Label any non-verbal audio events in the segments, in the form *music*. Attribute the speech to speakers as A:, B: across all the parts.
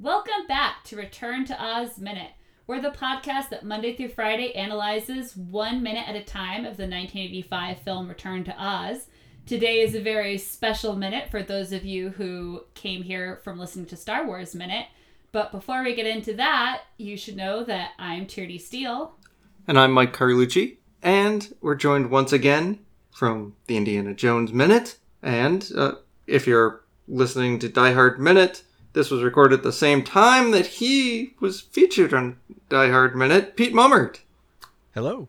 A: Welcome back to Return to Oz Minute. We're the podcast that Monday through Friday analyzes one minute at a time of the 1985 film Return to Oz. Today is a very special minute for those of you who came here from listening to Star Wars Minute. But before we get into that, you should know that I'm Tierney Steele.
B: And I'm Mike Carlucci. And we're joined once again from the Indiana Jones Minute. And uh, if you're listening to Die Hard Minute, this was recorded at the same time that he was featured on Die Hard Minute, Pete Mummert.
C: Hello.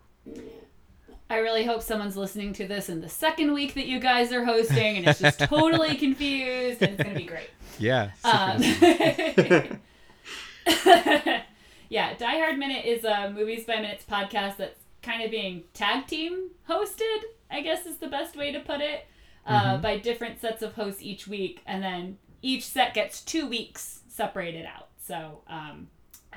A: I really hope someone's listening to this in the second week that you guys are hosting and it's just *laughs* totally confused and it's going to be great.
C: Yeah.
A: Um, *laughs* yeah, Die Hard Minute is a Movies by Minutes podcast that's kind of being tag team hosted, I guess is the best way to put it, uh, by different sets of hosts each week. And then each set gets two weeks separated out. So, um,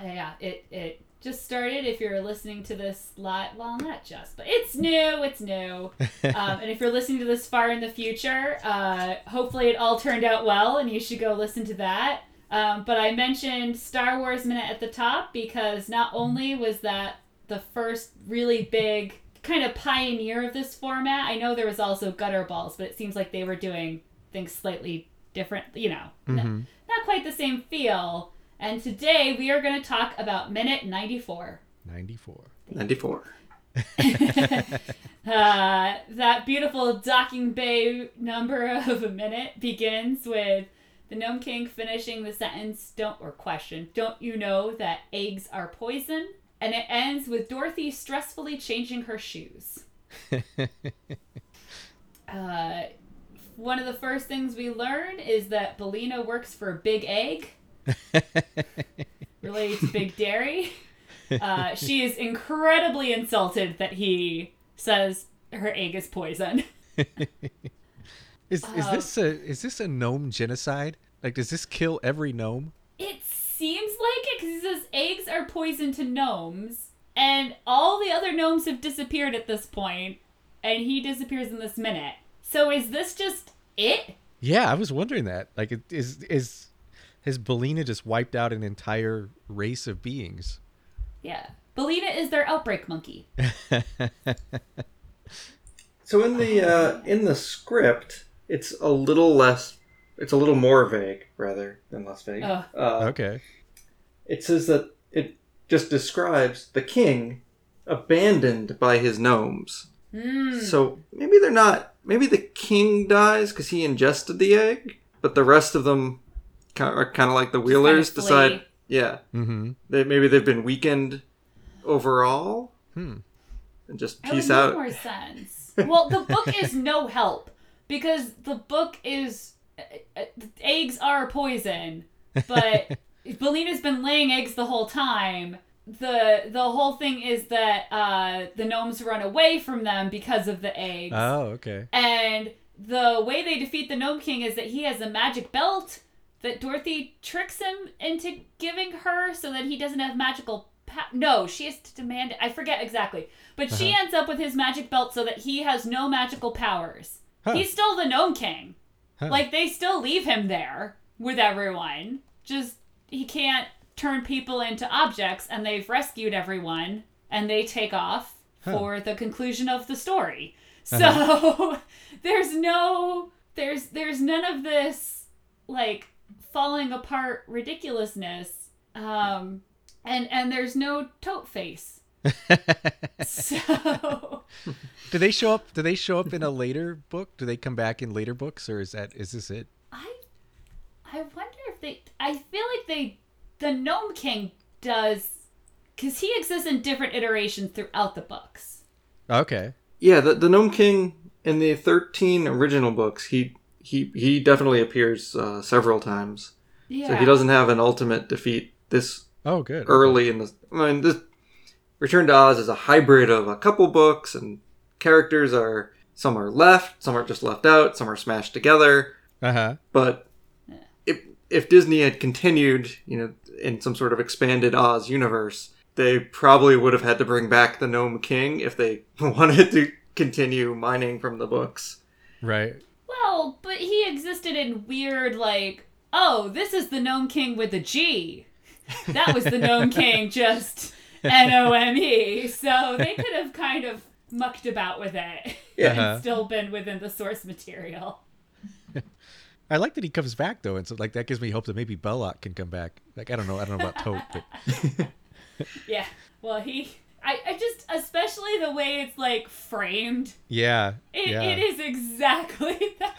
A: yeah, it, it just started. If you're listening to this live, well, not just, but it's new. It's new. *laughs* um, and if you're listening to this far in the future, uh, hopefully it all turned out well, and you should go listen to that. Um, but I mentioned Star Wars Minute at the top because not only was that the first really big kind of pioneer of this format, I know there was also Gutter Balls, but it seems like they were doing things slightly different, you know, n- not quite the same feel. And today we are going to talk about Minute 94.
C: 94.
B: 94. *laughs*
A: Uh, that beautiful docking bay number of a minute begins with the Gnome King finishing the sentence, don't, or question, don't you know that eggs are poison? And it ends with Dorothy stressfully changing her shoes. *laughs* Uh, one of the first things we learn is that Billina works for Big Egg, related to Big *laughs* Dairy. Uh, she is incredibly insulted that he says her egg is poison. *laughs*
C: Is is this a is this a gnome genocide? Like, does this kill every gnome?
A: It seems like it because he says eggs are poison to gnomes, and all the other gnomes have disappeared at this point, and he disappears in this minute. So is this just it?
C: Yeah, I was wondering that. Like, it, is is has Billina just wiped out an entire race of beings?
A: Yeah. Billina is their outbreak monkey. *laughs*
B: So in the uh, in the script, it's a little less. It's a little more vague, rather than less vague.
A: Oh.
B: Uh,
C: Okay.
B: It says that it just describes the king abandoned by his gnomes.
A: Hmm.
B: So maybe they're not. Maybe the king dies because he ingested the egg, but the rest of them are kind of like the Wheelers.
A: flee.
B: decide, yeah,
C: Mm-hmm.
B: they maybe they've been weakened overall,
C: Hmm.
B: and just
A: That
B: peace
A: would
B: out.
A: more sense. Well, the book is no help because the book is uh, uh, eggs are poison, but *laughs* Billina's been laying eggs the whole time. The The whole thing is that uh, the gnomes run away from them because of the eggs,
C: Oh, okay.
A: and the way they defeat the gnome king is that he has a magic belt that Dorothy tricks him into giving her so that he doesn't have magical pa- no she has to demand it I forget exactly but she ends up with his magic belt so that he has no magical powers
C: Huh.
A: he's still the gnome king
C: Huh.
A: like they still leave him there with everyone just he can't turn people into objects and they've rescued everyone and they take off
C: Huh.
A: for the conclusion of the story so *laughs* there's no there's there's none of this like falling apart ridiculousness um and and there's no tote face *laughs* so *laughs*
C: Do they show up? Do they show up in a later book? Do they come back in later books, or is that is this it?
A: i i wonder if they i feel like they the gnome king does because he exists in different iterations throughout the books
C: Okay.
B: Yeah, the, the Gnome King in the thirteen original books, he he he definitely appears uh, several times.
A: yeah
B: So he doesn't have an ultimate defeat this
C: Oh, good.
B: early in the. I mean, this Return to Oz is a hybrid of a couple books, and characters are some are left, some are just left out, some are smashed together.
C: Uh huh.
B: But if if Disney had continued, you know, in some sort of expanded Oz universe, they probably would have had to bring back the Gnome King if they *laughs* wanted to continue mining from the books.
C: Right.
A: Well, but he existed in weird, like, oh, this is the Gnome King with a G. That was the Gnome *laughs* King, just N O M E. So they could have kind of mucked about with it
B: Yeah. *laughs*
A: and
C: Uh-huh.
A: still been within the source material.
C: I like that he comes back though, and so like that gives me hope that maybe Belloc can come back. Like I don't know, I don't know about Tote, but *laughs*
A: Yeah. Well, he. I, I just, especially the way it's like framed,
C: yeah,
A: it,
C: yeah.
A: it is exactly *laughs* that.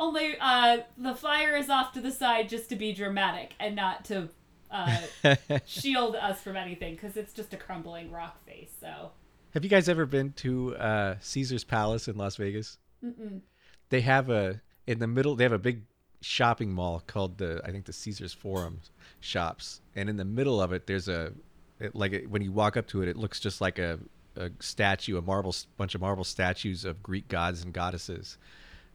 A: Only uh, the fire is off to the side just to be dramatic and not to uh, *laughs* shield us from anything because it's just a crumbling rock face. So
C: Have you guys ever been to uh, Caesar's Palace in Las Vegas?
A: Mm-mm.
C: They have a in the middle. They have a big shopping mall called the I think the Caesar's Forum shops, and in the middle of it, there's a it, like it, when you walk up to it, it looks just like a, a statue, a marble bunch of marble statues of Greek gods and goddesses.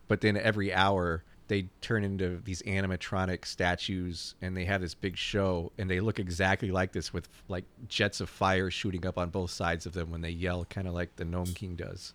C: But then every hour they turn into these animatronic statues and they have this big show and they look exactly like this with like jets of fire shooting up on both sides of them when they yell kind of like the gnome king does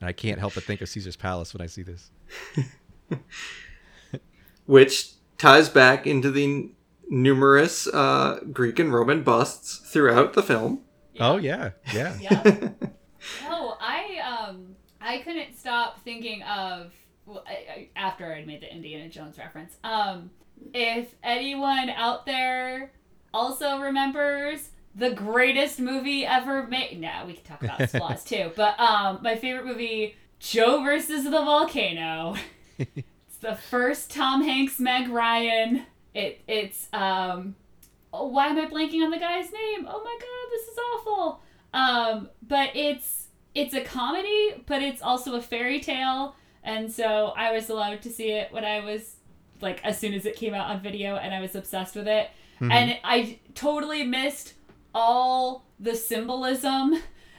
C: and i can't help but think of caesar's palace when i see this *laughs* *laughs*
B: which ties back into the n- numerous uh, Greek and Roman busts throughout the film.
C: oh yeah yeah *laughs*
A: Yeah. *laughs* oh, I um I couldn't stop thinking of well, I, I, after I made the Indiana Jones reference. Um, if anyone out there also remembers the greatest movie ever made, no, we can talk about its flaws too. But um, my favorite movie, Joe versus the Volcano. It's the first Tom Hanks, Meg Ryan. It it's um oh, why am I blanking on the guy's name? Oh my god, this is awful. Um, but it's it's a comedy, but it's also a fairy tale, and so I was allowed to see it when I was like as soon as it came out on video, and I was obsessed with it. And I totally missed all the symbolism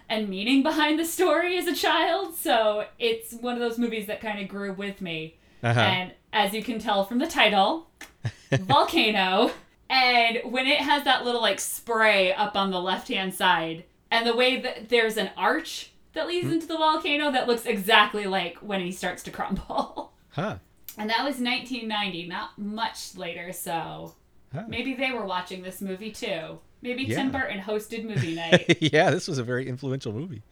A: and meaning behind the story as a child. So it's one of those movies that kind of grew with me.
C: uh-huh.
A: And as you can tell from the title, *laughs* volcano. And when it has that little like spray up on the left hand side, and the way that there's an arch that leads into the volcano that looks exactly like when he starts to crumble. *laughs*
C: huh
A: And that was 1990, not much later, so
C: Huh.
A: maybe they were watching this movie too. Maybe
C: Yeah.
A: Tim Burton hosted movie *laughs* night.
C: yeah this was a very influential movie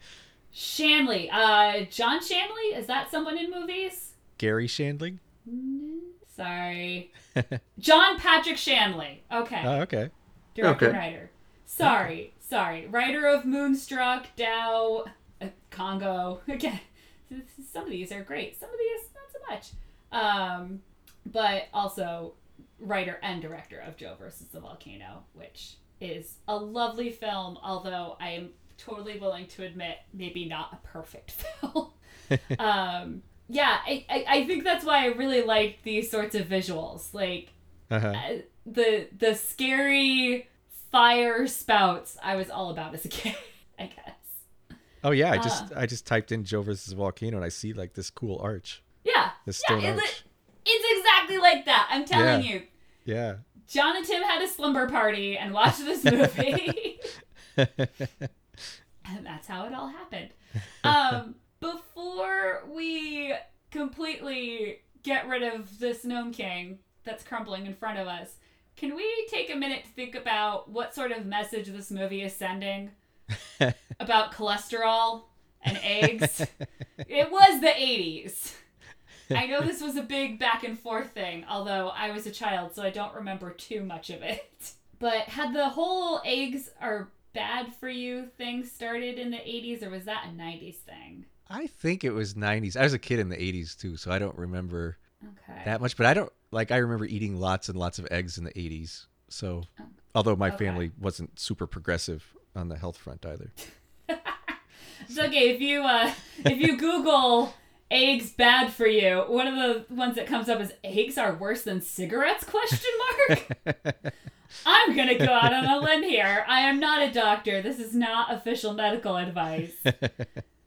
A: Shanley, uh, John Shanley, is that someone in movies?
C: garry shandling
A: Sorry. *laughs* John Patrick Shanley. Okay.
C: oh okay
A: Director
B: Okay.
A: and writer. Sorry. Sorry. Writer of Moonstruck, Doubt, uh, Congo. *laughs* Again, some of these are great. Some of these, not so much. Um, but also writer and director of Joe versus the Volcano, which is a lovely film, although I am totally willing to admit maybe not a perfect *laughs* film. *laughs* um, yeah, I, I, I think that's why I really like these sorts of visuals. Like,
C: uh-huh.
A: uh, the the scary fire spouts I was all about as a kid, *laughs* I guess.
C: oh yeah i just i just typed in joe versus volcano and i see like this cool arch
A: Yeah.
C: this
A: Yeah,
C: stone
A: it,
C: arch
A: it's exactly like that. I'm telling
C: Yeah.
A: you.
C: yeah
A: John and Tim had a slumber party and watched this movie. *laughs* and that's how it all happened. Um, before we completely get rid of this gnome king that's crumbling in front of us, can we take a minute to think about what sort of message this movie is sending *laughs* about cholesterol and eggs? it was the 80s. *laughs* I know this was a big back and forth thing, although I was a child, so I don't remember too much of it. *laughs* But had the whole eggs are bad for you thing started in the 80s, or was that a 90s thing?
C: I think it was 90s. I was a kid in the 80s too, so I don't remember
A: Okay.
C: that much. But I don't like. I remember eating lots and lots of eggs in the 80s. So, although my
A: Okay.
C: family wasn't super progressive on the health front either. *laughs*
A: It's okay if you uh, if you Google eggs bad for you, one of the ones that comes up is eggs are worse than cigarettes? Question mark. *laughs* I'm gonna go out on a limb here. I am not a doctor. This is not official medical advice. *laughs*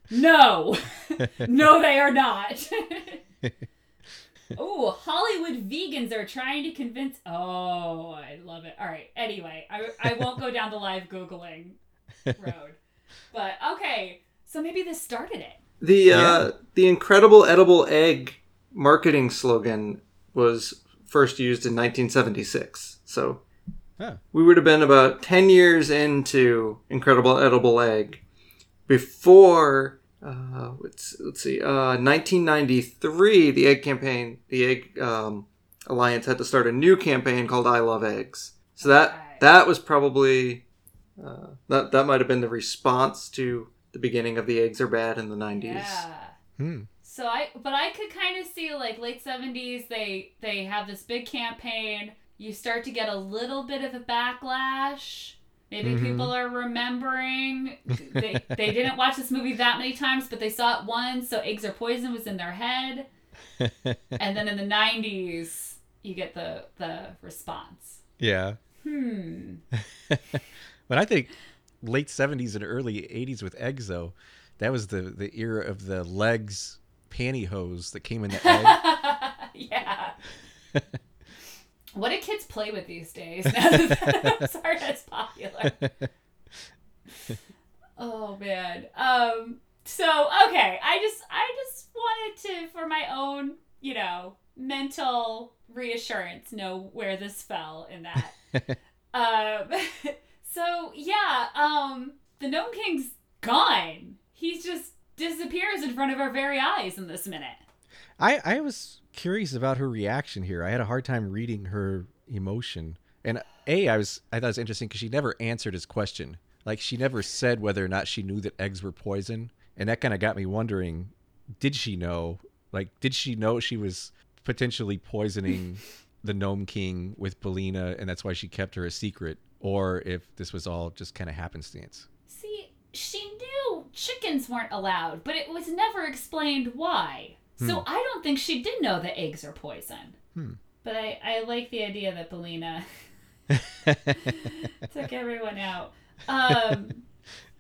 A: No, *laughs* no, they are not. oh, Hollywood vegans are trying to convince. Oh, I love it. All right. Anyway, I I won't go down the live googling road, but okay. So maybe this started it.
B: The uh, the incredible edible egg marketing slogan was first used in 1976. So
C: Huh.
B: we would have been about 10 years into Incredible Edible Egg before, uh, let's, let's see, uh, 1993, the Egg campaign, the Egg um, Alliance had to start a new campaign called I Love Eggs. So that, that was probably, uh, that, that might have been the response to the beginning of the eggs are bad in the 90s.
A: Yeah.
C: Hmm.
A: So I, but I could kind of see like late seventies. They they have this big campaign. You start to get a little bit of a backlash. Maybe
C: Mhm.
A: people are remembering they they didn't watch this movie that many times, but they saw it once. So eggs are poison was in their head. *laughs* And then in the nineties, you get the the response.
C: yeah.
A: Hmm. *laughs*
C: But I think late seventies and early eighties with EXO. that was the the era of the L'eggs pantyhose that came in the egg. *laughs*
A: yeah. what do kids play with these days? *laughs* That's aren't as popular. *laughs* Oh man. Um. So okay, I just I just wanted to, for my own, you know, mental reassurance, know where this fell in that. um. So yeah. Um. The Gnome King's gone. He just disappears in front of our very eyes in this minute.
C: I I was curious about her reaction here. I had a hard time reading her emotion. And a I was I thought it was interesting because she never answered his question. Like she never said whether or not she knew that eggs were poison, and that kind of got me wondering: Did she know? Like, did she know she was potentially poisoning the Gnome King with Billina, and that's why she kept her a secret, or if this was all just kind of happenstance?
A: See, she knew chickens weren't allowed, but it was never explained why. So I don't think she did know that eggs are poison.
C: Hmm.
A: But I, I like the idea that Billina *laughs* took everyone out. Um, *laughs*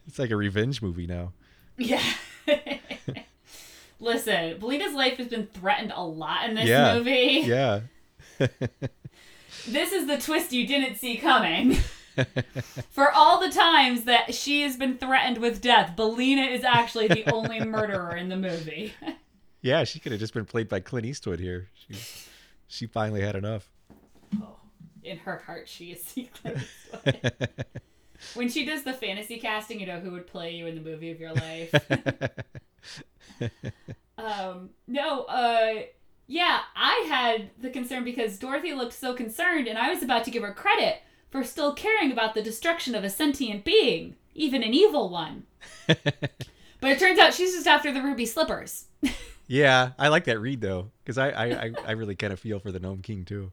C: It's like a revenge movie now.
A: yeah. *laughs* Listen, Billina's life has been threatened a lot in this
C: Yeah.
A: movie.
C: Yeah.
A: This is the twist you didn't see coming. *laughs* For all the times that she has been threatened with death, Billina is actually the only *laughs* murderer in the movie.
C: Yeah, she could have just been played by Clint Eastwood here. She, she finally had enough.
A: Oh, in her heart, she is secret. Eastwood. *laughs* when she does the fantasy casting, you know who would play you in the movie of your life. um, no, uh, yeah, I had the concern because Dorothy looked so concerned, and I was about to give her credit for still caring about the destruction of a sentient being, even an evil one. *laughs* But it turns out she's just after the ruby slippers. *laughs*
C: yeah, I like that read though, because I, I, I, really kind of feel for the Gnome King too.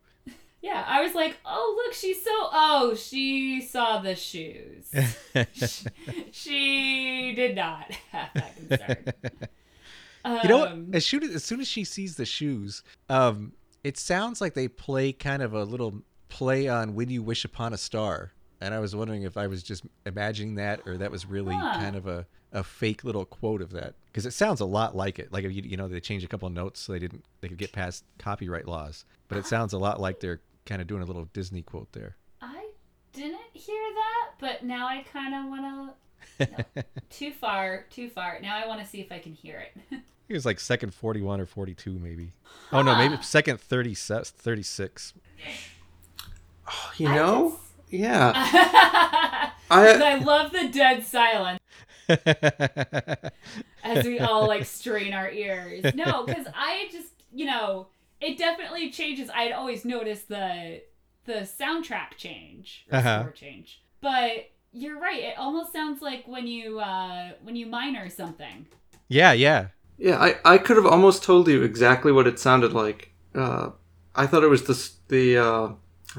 A: Yeah, I was like, oh, look, she's so. Oh, she saw the shoes. *laughs* she did not have that concern.
C: You know what?
A: Um,
C: As soon as, as soon as she sees the shoes, um, it sounds like they play kind of a little play on "When You Wish Upon a Star," and I was wondering if I was just imagining that, or that was really
A: Huh.
C: kind of a, a fake little quote of that, because it sounds a lot like it. Like if you you know they changed a couple of notes so they didn't they could get past copyright laws, but it sounds a lot like they're kind of doing a little Disney quote there.
A: I didn't hear that, but now I kind of want to. *laughs* too far, too far. Now I want to see if I can hear it. *laughs*
C: It was like second 41 or 42 maybe. Oh no, maybe second 30, 36.
B: You
A: I
B: know? Yeah. *laughs*
A: I,
B: I
A: love the dead silence as we all like strain our ears. No, because I just, you know, it definitely changes. I'd always noticed the the soundtrack change, or
C: Uh-huh.
A: score change, but you're right. It almost sounds like when you uh when you minor something.
C: yeah, yeah.
B: yeah, I, I could have almost told you exactly what it sounded like. Uh, I thought it was the the uh,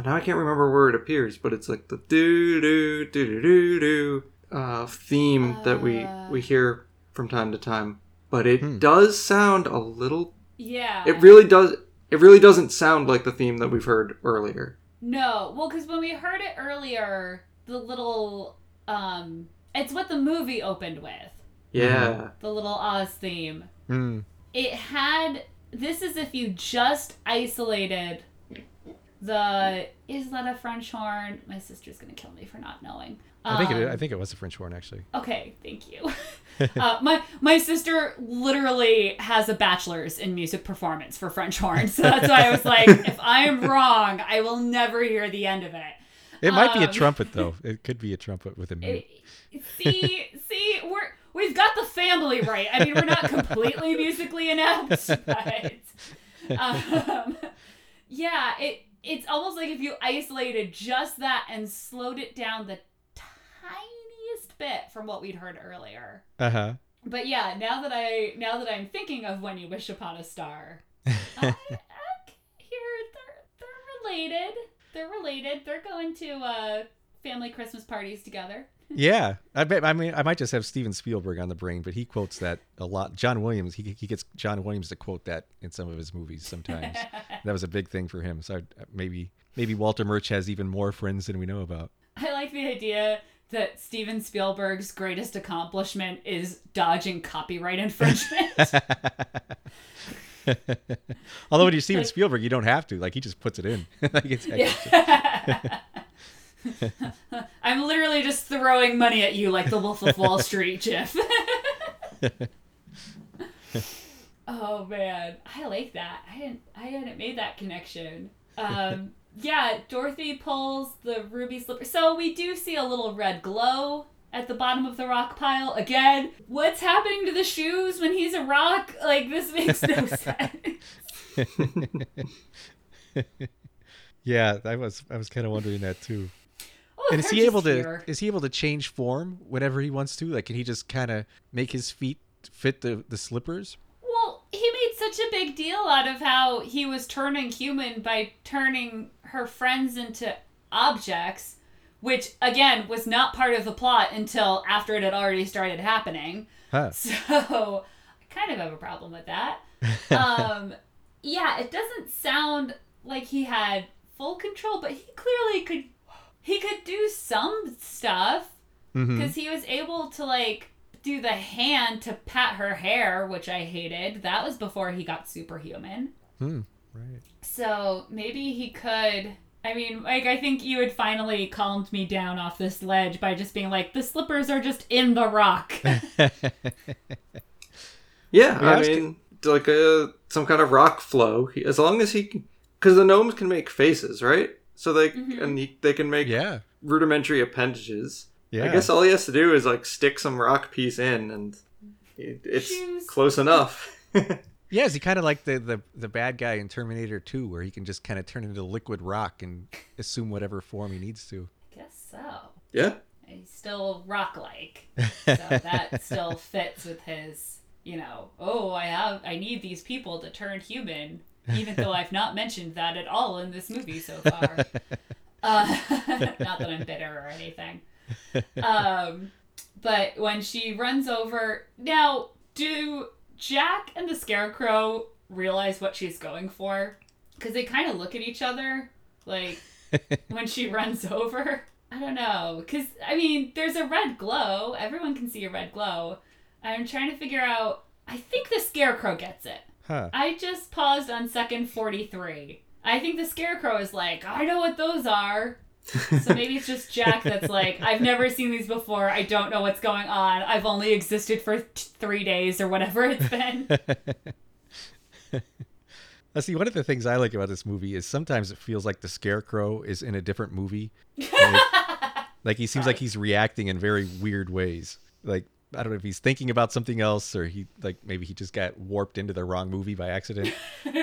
B: now I can't remember where it appears, but it's like the doo doo doo doo doo doo uh, theme that we
A: Uh.
B: we hear from time to time. But it
C: Hmm.
B: does sound a little.
A: Yeah.
B: It really does. It really doesn't sound like the theme that we've heard earlier.
A: No, well, because when we heard it earlier, the little um, it's what the movie opened with,
B: Yeah.
A: the little Oz theme.
C: Hmm.
A: It had this is if you just isolated the is that a French horn? My sister's gonna kill me for not knowing.
C: I think it.
A: Um,
C: I think it was a French horn actually.
A: Okay, thank you. *laughs* uh, my my sister literally has a bachelor's in music performance for French horn, so that's why I was like, if I am wrong, I will never hear the end of it.
C: It might be a
A: Um,
C: trumpet though. *laughs* It could be a trumpet with a mute.
A: It- see, *laughs* see, we're we've got the family right. I mean, we're not completely musically inept, *laughs* but um, yeah, it it's almost like if you isolated just that and slowed it down the tiniest bit from what we'd heard earlier.
C: Uh huh.
A: But yeah, now that I now that I'm thinking of when you wish upon a star, I, I hear they're they're related. They're related. They're going to uh, family Christmas parties together. *laughs*
C: yeah, I bet. I mean, I might just have Steven Spielberg on the brain, but he quotes that a lot. John Williams, he he gets John Williams to quote that in some of his movies sometimes. *laughs* that was a big thing for him. So maybe maybe Walter Murch has even more friends than we know about.
A: I like the idea that Steven Spielberg's greatest accomplishment is dodging copyright infringement. *laughs* *laughs*
C: Although when you're Steven
A: Like-
C: Spielberg, you don't have to. Like he just puts it in. *laughs* like it's,
A: Yeah. *laughs* I'm literally just throwing money at you like the Wolf of Wall Street, Jeff. oh man, I like that. I didn't. I hadn't made that connection. Um, yeah, Dorothy pulls the ruby slipper. So we do see a little red glow at the bottom of the rock pile again. What's happening to the shoes when he's a rock? Like this makes no *laughs* sense.
C: yeah, I was I was kind of wondering that too.
A: Oh,
C: and is he able to
A: here.
C: is he able to change form whenever he wants to? Like, can he just kind of make his feet fit the the slippers?
A: Well, he made such a big deal out of how he was turning human by turning her friends into objects, which again was not part of the plot until after it had already started happening.
C: Huh? *laughs*
A: So I kind of have a problem with that. *laughs* Um, yeah, it doesn't sound like he had full control, but he clearly could. He could do some stuff because he was able to like do the hand to pat her hair, which I hated. That was before he got superhuman.
C: Hmm. Right.
A: So maybe he could. I mean, like I think you had finally calmed me down off this ledge by just being like, the slippers are just in the rock. *laughs* *laughs*
B: Yeah,
C: Yeah, I
B: I
C: was
B: mean, like a some kind of rock flow. He, as long as he, because the gnomes can make faces, right? So they
A: Mhm.
B: and he, they can make
C: yeah.
B: rudimentary appendages.
C: Yeah.
B: I guess all he has to do is like stick some rock piece in, and it, it's
A: Shoes.
B: close enough. *laughs*
C: Yeah, is he kind of like the, the the bad guy in Terminator 2, where he can just kind of turn into liquid rock and assume whatever form he needs to?
A: I guess so.
B: yeah,
A: He's still rock like. *laughs* So that still fits with his, you know, oh, I have, I need these people to turn human, even though I've not mentioned that at all in this movie so far. *laughs* Uh, *laughs* not that I'm bitter or anything. Um, but when she runs over, now, do Jack and the Scarecrow realize what she's going for? Because they kind of look at each other, like, *laughs* when she runs over. I don't know. Because, I mean, there's a red glow. Everyone can see a red glow. I'm trying to figure out. I think the Scarecrow gets it.
C: Huh.
A: I just paused on second 43. I think the Scarecrow is like, I know what those are. So maybe it's just Jack that's like, I've never seen these before. I don't know what's going on. I've only existed for t- three days or whatever it's been. *laughs*
C: Now, see, one of the things I like about this movie is sometimes it feels like the Scarecrow is in a different movie. Like, *laughs* like he seems like he's reacting in very weird ways. Like I don't know if he's thinking about something else or he like maybe he just got warped into the wrong movie by accident. *laughs*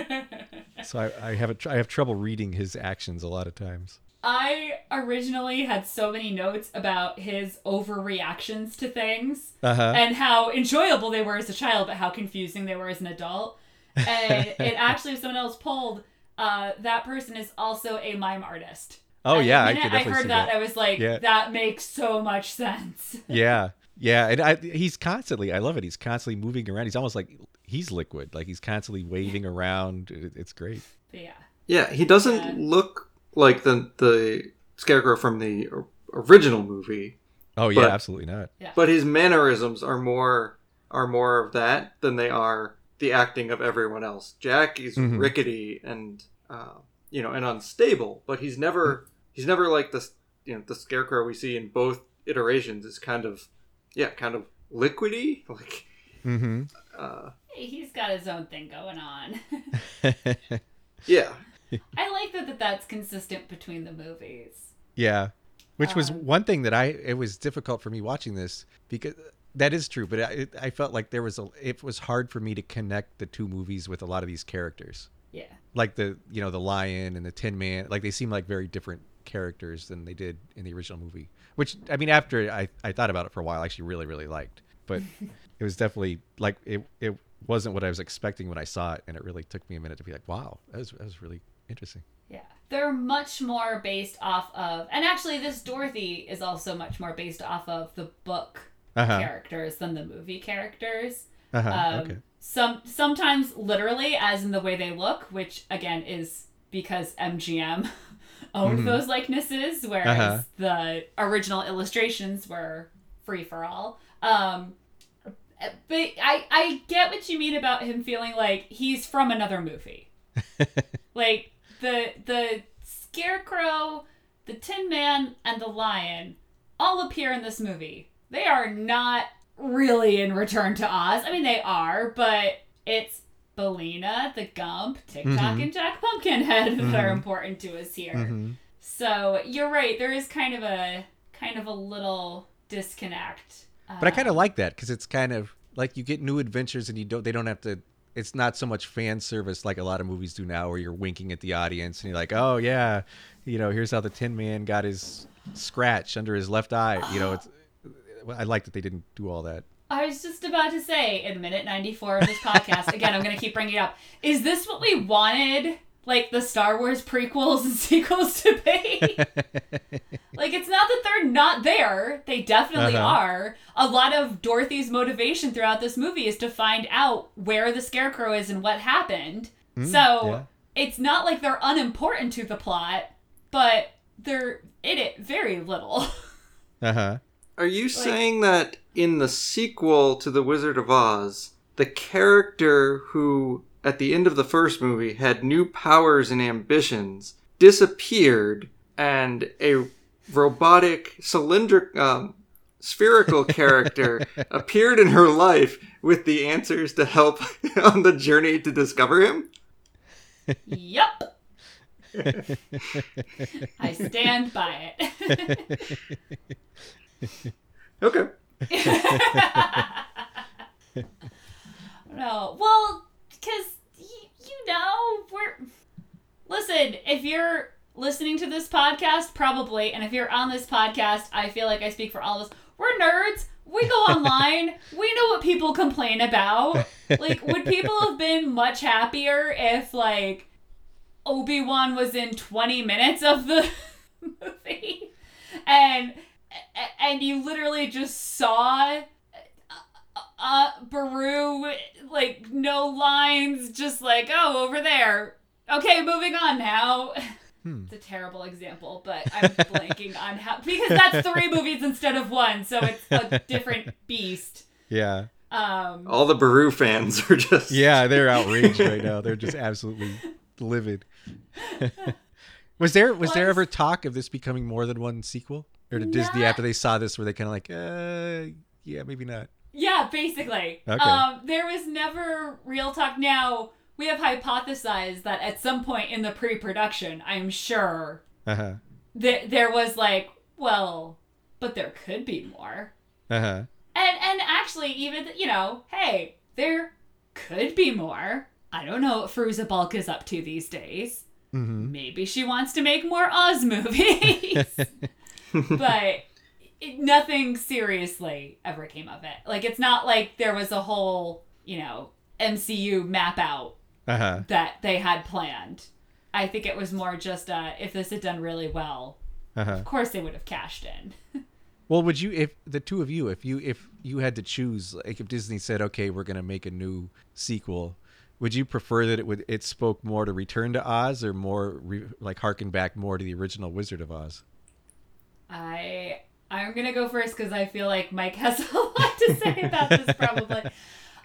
C: so I, I have a tr- I have trouble reading his actions a lot of times.
A: I originally had so many notes about his overreactions to things.
C: Uh huh.
A: and how enjoyable they were as a child, but how confusing they were as an adult. And *laughs* it actually, if someone else pulled, uh, that person is also a mime artist.
C: Oh
A: And
C: yeah,
A: the
C: I
A: minute
C: could definitely
A: heard
C: see
A: that,
C: that.
A: I was like,
C: Yeah.
A: that makes so much sense. *laughs*
C: yeah, yeah, and I, he's constantly. I love it. He's constantly moving around. He's almost like he's liquid. Like he's constantly waving around. It's great.
A: But yeah.
B: yeah. He doesn't
A: Yeah.
B: look like the the scarecrow from the original movie,
C: Oh yeah,
B: But-
C: absolutely not.
B: but his mannerisms are more are more of that than they are the acting of everyone else. Jack is
C: Mhm.
B: rickety and uh, you know and unstable, but he's never he's never like the you know the scarecrow we see in both iterations is kind of yeah kind of liquidy *laughs* like
C: Mm-hmm.
B: uh
A: Hey, he's got his own thing going on. *laughs* *laughs*
B: yeah
A: I like that, that that's consistent between the movies.
C: Yeah, which was
A: Um,
C: one thing that I it was difficult for me watching this because that is true, but I, it, I felt like there was a it was hard for me to connect the two movies with a lot of these characters,
A: Yeah.
C: like the you know the lion and the Tin Man, like they seem like very different characters than they did in the original movie. Which I mean, after I I thought about it for a while, I actually really really liked, but *laughs* it was definitely like it it wasn't what I was expecting when I saw it, and it really took me a minute to be like, wow, that was that was really interesting.
A: Yeah. They're much more based off of, and actually, this Dorothy is also much more based off of the book
C: Uh-huh.
A: characters than the movie characters.
C: Uh-huh.
A: Um,
C: okay.
A: Some sometimes literally, as in the way they look, which again is because MGM *laughs* owned
C: Mhm.
A: those likenesses, whereas
C: Uh-huh.
A: the original illustrations were free for all. Um, but I I get what you mean about him feeling like he's from another movie. *laughs* like the the scarecrow, the Tin Man, and the lion all appear in this movie. They are not really in Return to Oz. I mean, they are, but it's Billina, the Gump, TikTok,
C: Mhm.
A: and Jack Pumpkinhead that are
C: Mhm.
A: important to us here.
C: Mhm.
A: So you're right. There is kind of a kind of a little disconnect.
C: But I kind of like that because it's kind of like you get new adventures and you don't. They don't have to. It's not so much fan service like a lot of movies do now, where you're winking at the audience and you're like, "Oh yeah, you know, here's how the Tin Man got his scratch under his left eye." You know, it's. I like that they didn't do all that.
A: I was just about to say in minute 94 of this podcast, again, I'm going to keep bringing it up. Is this what we wanted, like, the Star Wars prequels and *laughs* sequels to be? *laughs* like, it's not that they're not there. They definitely
C: Uh-huh.
A: are. A lot of Dorothy's motivation throughout this movie is to find out where the Scarecrow is and what happened.
C: Mm,
A: so,
C: yeah.
A: it's not like they're unimportant to the plot, but they're in it very little. *laughs*
C: Uh huh.
B: Are you saying that in the sequel to The Wizard of Oz, the character who, at the end of the first movie, had new powers and ambitions disappeared, and a robotic, cylindrical um, spherical character *laughs* appeared in her life with the answers to help *laughs* on the journey to discover him?
A: Yup. *laughs* I stand by it.
B: Okay.
A: no, well, because y- you know we're. Listen, if you're listening to this podcast, probably, and if you're on this podcast, I feel like I speak for all of us. We're nerds. We go *laughs* online. we know what people complain about. Like, would people have been much happier if like Obi Wan was in 20 minutes of the *laughs* movie, and and you literally just saw uh, Beru like no lines, just like oh over there. Okay, moving on now. *laughs*
C: Hmm.
A: It's a terrible example, but I'm blanking on how because that's three *laughs* movies instead of one, so it's a different beast.
C: Yeah.
A: Um,
B: All the Beru fans are just.
C: Yeah, they're outraged *laughs* right now. They're just absolutely livid. was there was there ever talk of this becoming more than one sequel? Or did Disney after they saw this were they kind of like, uh, yeah, maybe not.
A: Yeah, basically.
C: Okay.
A: Um, there was never real talk. Now we have hypothesized that at some point in the pre-production, I'm sure
C: Uh huh.
A: that there was like, well, but there could be more.
C: Uh huh.
A: And and actually, even you know, hey, there could be more. I don't know what Fairuza Balk is up to these days.
C: Mm-hmm.
A: Maybe she wants to make more Oz movies. *laughs* *laughs* but it, nothing seriously ever came of it. Like it's not like there was a whole, you know, MCU map out
C: Uh huh.
A: that they had planned. I think it was more just uh, if this had done really well,
C: Uh huh.
A: of course they would have cashed in. *laughs*
C: Well, would you, if the two of you, if you, if you had to choose, like if Disney said, okay, we're gonna make a new sequel, would you prefer that it would it spoke more to Return to Oz or more re, like harken back more to the original Wizard of Oz?
A: I I'm gonna go first because I feel like Mike has *laughs* a lot to say about this probably.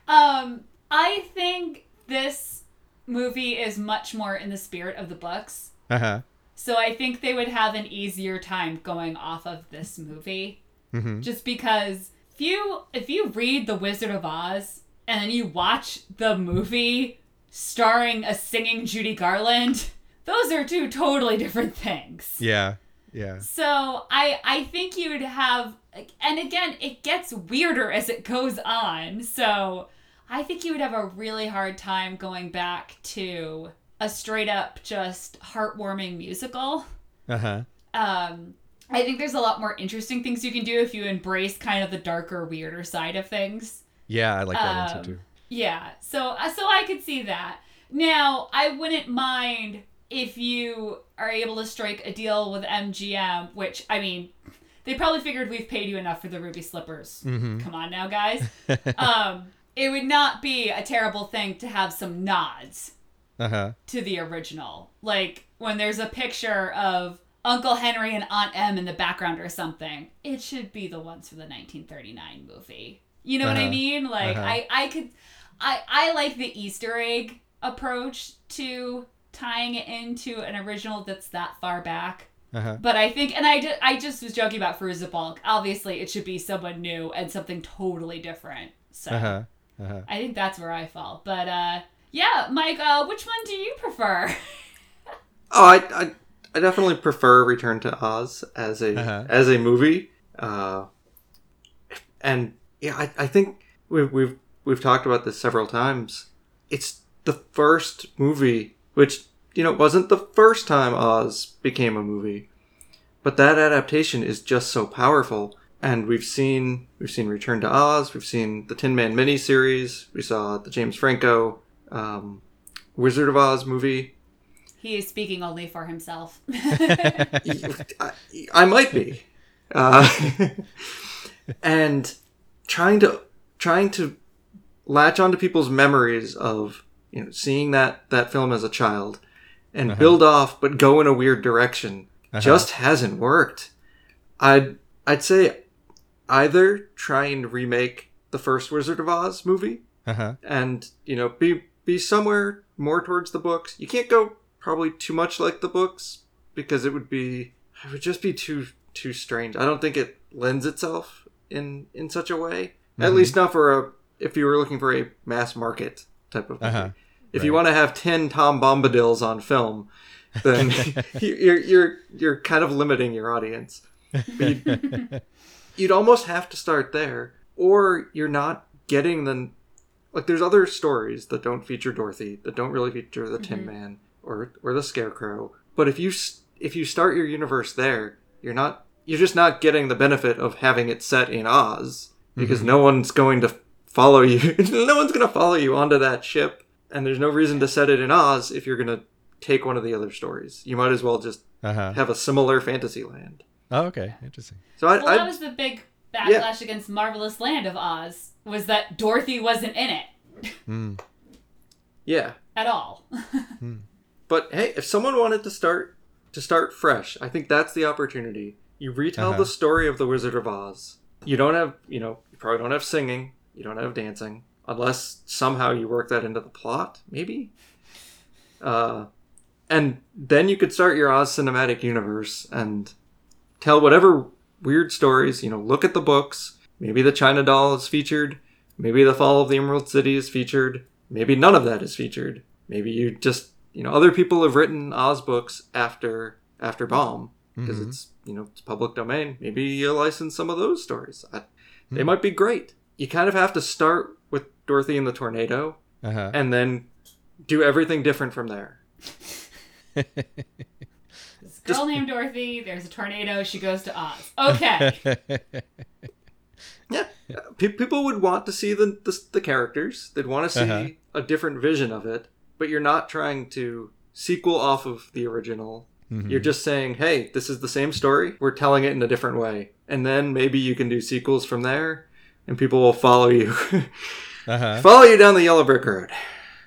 A: Um, I think this movie is much more in the spirit of the books
C: Uh huh.
A: So I think they would have an easier time going off of this movie.
C: Mhm.
A: Just because if you if you read The Wizard of Oz and then you watch the movie starring a singing Judy Garland, those are two totally different things.
C: Yeah. Yeah.
A: So I I think you would have and again it gets weirder as it goes on. So I think you would have a really hard time going back to a straight up just heartwarming musical.
C: Uh huh.
A: Um I think there's a lot more interesting things you can do if you embrace kind of the darker, weirder side of things.
C: Yeah, I like that
A: Um,
C: answer too.
A: Yeah, so uh, so I could see that. Now, I wouldn't mind if you are able to strike a deal with MGM, which I mean, they probably figured we've paid you enough for the ruby slippers.
C: Mhm.
A: Come on now, guys. *laughs* um, it would not be a terrible thing to have some nods
C: Uh huh.
A: to the original. Like when there's a picture of Uncle Henry and Aunt Em in the background or something, it should be the ones from the 1939 movie. You know what I
C: Uh-huh.
A: mean? Like
C: Uh-huh.
A: I I could I I like the Easter egg approach to tying it into an original that's that far back.
C: Uh huh.
A: But I think, and I, did, I just was joking about Fairuza Balk. Obviously, it should be someone new and something totally different. So
C: Uh huh. Uh huh.
A: I think that's where I fall. But uh, yeah, Mike, uh, which one do you prefer?
B: Oh, I, I, I definitely prefer Return to Oz as a
C: Uh-huh.
B: as a movie. Uh, and yeah, I, I think we've we've we've talked about this several times. It's the first movie, which you know wasn't the first time Oz became a movie, but that adaptation is just so powerful. And we've seen we've seen Return to Oz, we've seen the Tin Man miniseries, we saw the James Franco um, Wizard of Oz movie.
A: he is speaking only for himself. *laughs*
B: I, I might be, uh, *laughs* and trying to trying to latch onto people's memories of you know seeing that that film as a child and build off, but go in a weird direction just hasn't worked. I'd I'd say either try and remake the first Wizard of Oz movie
C: Uh huh.
B: and you know be be somewhere more towards the books you can't go probably too much like the books because it would be it would just be too too strange i don't think it lends itself in in such a way at
C: Mhm.
B: least not for a if you were looking for a mass market type of movie.
C: Uh-huh.
B: if you want to have 10 tom bombadils on film then *laughs* you're you're you're kind of limiting your audience. You'd, *laughs* you'd almost have to start there or you're not getting the like there's other stories that don't feature dorothy that don't really feature the tin man or or the scarecrow. But if you if you start your universe there you're not you're just not getting the benefit of having it set in oz because no one's going to follow you *laughs* no one's going to follow you onto that ship and there's no reason to set it in oz if you're going to take one of the other stories you might as well just
C: Uh huh.
B: have a similar fantasy land
C: Oh, okay. Interesting.
B: so i,
A: well,
B: I
A: that was the big backlash against Marvelous Land of Oz was that Dorothy wasn't in it
C: Mm.
B: yeah
A: at all. *laughs*
B: But hey, if someone wanted to start to start fresh, I think that's the opportunity. You retell
C: Uh-huh.
B: the story of the Wizard of Oz. You don't have, you know, you probably don't have singing, you don't have dancing, unless somehow you work that into the plot, maybe. Uh, and then you could start your Oz cinematic universe and tell whatever weird stories. You know, look at the books. Maybe the China Doll is featured. Maybe the Fall of the Emerald City is featured. Maybe none of that is featured. Maybe you just you know other people have written Oz books after after Baum because
C: Mhm.
B: it's you know it's public domain. Maybe you license some of those stories. I, They might be great. You kind of have to start with Dorothy and the Tornado
C: Uh huh.
B: and then do everything different from there. *laughs*
A: This girl named Dorothy. There's a tornado. She goes to Oz. Okay. *laughs*
B: Yeah, Pe- people would want to see the, the the characters. They'd want to see
C: Uh-huh.
B: a different vision of it. But you're not trying to sequel off of the original.
C: Mhm.
B: You're just saying, "Hey, this is the same story. We're telling it in a different way." And then maybe you can do sequels from there, and people will follow you, *laughs*
C: Uh
B: follow you down the yellow brick road.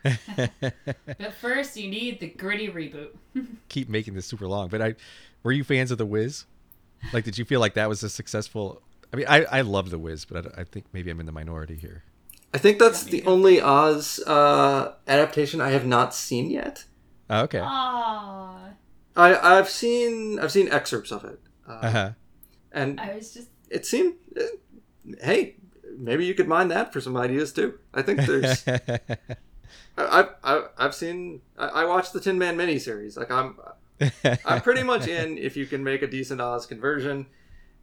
B: *laughs*
A: but first, you need the gritty reboot. *laughs*
C: Keep making this super long, but I were you fans of the Wiz? Like, did you feel like that was a successful? I mean, I I love the Wiz, but I, I think maybe I'm in the minority here.
B: I think that's
A: Yeah,
B: the only Oz uh, adaptation I have not seen yet.
C: Oh, okay.
A: Aww.
B: I I've seen I've seen excerpts of it, uh,
C: Uh-huh.
B: and
A: I was just
B: it seemed. eh, Hey, maybe you could mine that for some ideas too. I think there's. *laughs* I- I've I've I've seen. I, I watched the Tin Man miniseries. Like I'm I'm pretty much *laughs* in if you can make a decent Oz conversion.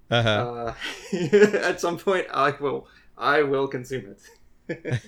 C: uh-huh.
B: Uh, *laughs* at some point, I will I will consume it.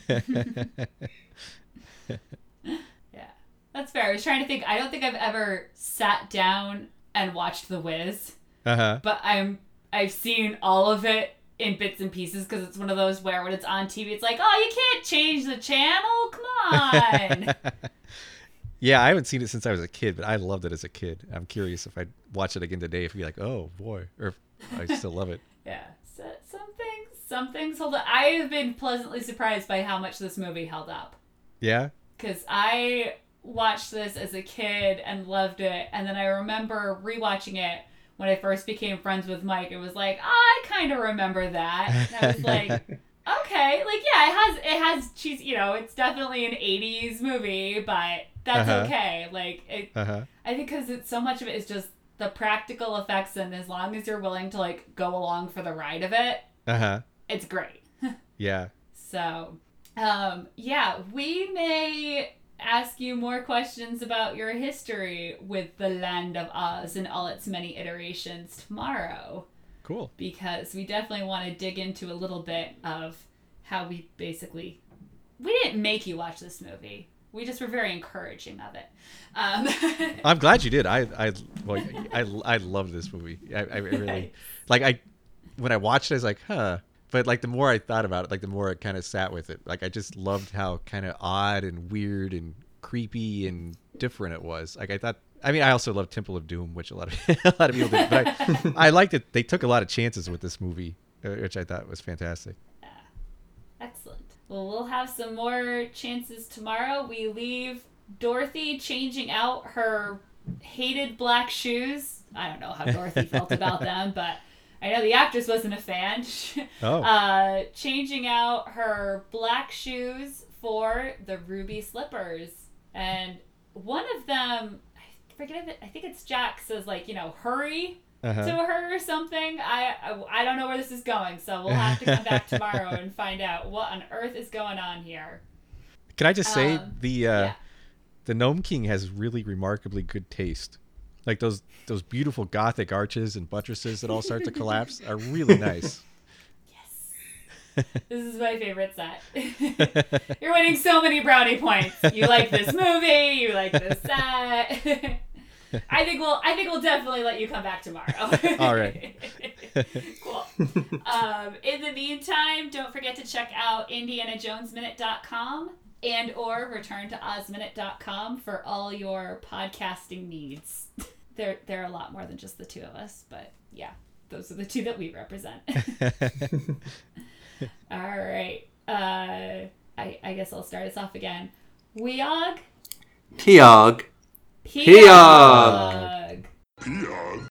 A: yeah, that's fair. I was trying to think. I don't think I've ever sat down and watched The Wiz,
C: uh-huh.
A: but I'm I've seen all of it in bits and pieces because it's one of those where when it's on TV, it's like, oh, you can't change the channel. Come on. *laughs*
C: yeah, I haven't seen it since I was a kid, but I loved it as a kid. I'm curious if I'd watch it again today, if you'd be like, oh boy, or if I still love it. *laughs*
A: yeah, so, some things, some things hold up. I have been pleasantly surprised by how much this movie held up.
C: Yeah.
A: because I watched this as a kid and loved it, and then I remember rewatching it when I first became friends with Mike. It was like I kind of remember that, and I was like, *laughs* okay, like yeah, it has it has she's you know it's definitely an '80s movie, but that's
C: Uh-huh.
A: okay. Like it,
C: Uh huh.
A: I think because it's so much of it is just the practical effects, and as long as you're willing to like go along for the ride of it,
C: Uh huh.
A: it's great. *laughs*
C: Yeah.
A: So, um, yeah, we may ask you more questions about your history with the Land of Oz and all its many iterations tomorrow,
C: Cool.
A: because we definitely want to dig into a little bit of how we basically we didn't make you watch this movie. We just were very encouraging of it. Um, *laughs*
C: I'm glad you did. I I well, I I love this movie. I, I really *laughs* like I when I watched it, I was like, huh. But like the more I thought about it, like the more I kind of sat with it. Like I just loved how kind of odd and weird and creepy and different it was. Like I thought. I mean, I also love Temple of Doom, which a lot of *laughs* a lot of people did. But I, I liked it. They took a lot of chances with this movie, uh, which I thought was fantastic.
A: Excellent. Well, we'll have some more chances tomorrow. We leave Dorothy changing out her hated black shoes. I don't know how Dorothy felt about *laughs* them, but I know the actress wasn't a fan. *laughs*
C: Oh.
A: uh, changing out her black shoes for the ruby slippers. And one of them, I forget if it, I think it's Jack says, like, you know, hurry to
C: Uh-huh.
A: her or something. I, I I don't know where this is going, so we'll have to come back *laughs* tomorrow and find out what on earth is going on here.
C: Can I just say
A: Um,
C: the uh,
A: yeah.
C: the Gnome King has really remarkably good taste. Like those those beautiful Gothic arches and buttresses that all start to collapse are really nice. *laughs*
A: Yes. *laughs* this is my favorite set. *laughs* You're winning so many brownie points. You like this movie. You like this set. I think we'll. I think we'll definitely let you come back tomorrow.
C: All right.
A: cool. Um, in the meantime, don't forget to check out IndianaJonesMinute.com and or return to OzMinute.com for all your podcasting needs. *laughs* There, there are a lot more than just the two of us, but yeah, those are the two that we represent. *laughs* *laughs* All right. Uh, I, I guess I'll start us off again. Weog.
B: Tiog.
A: Peog.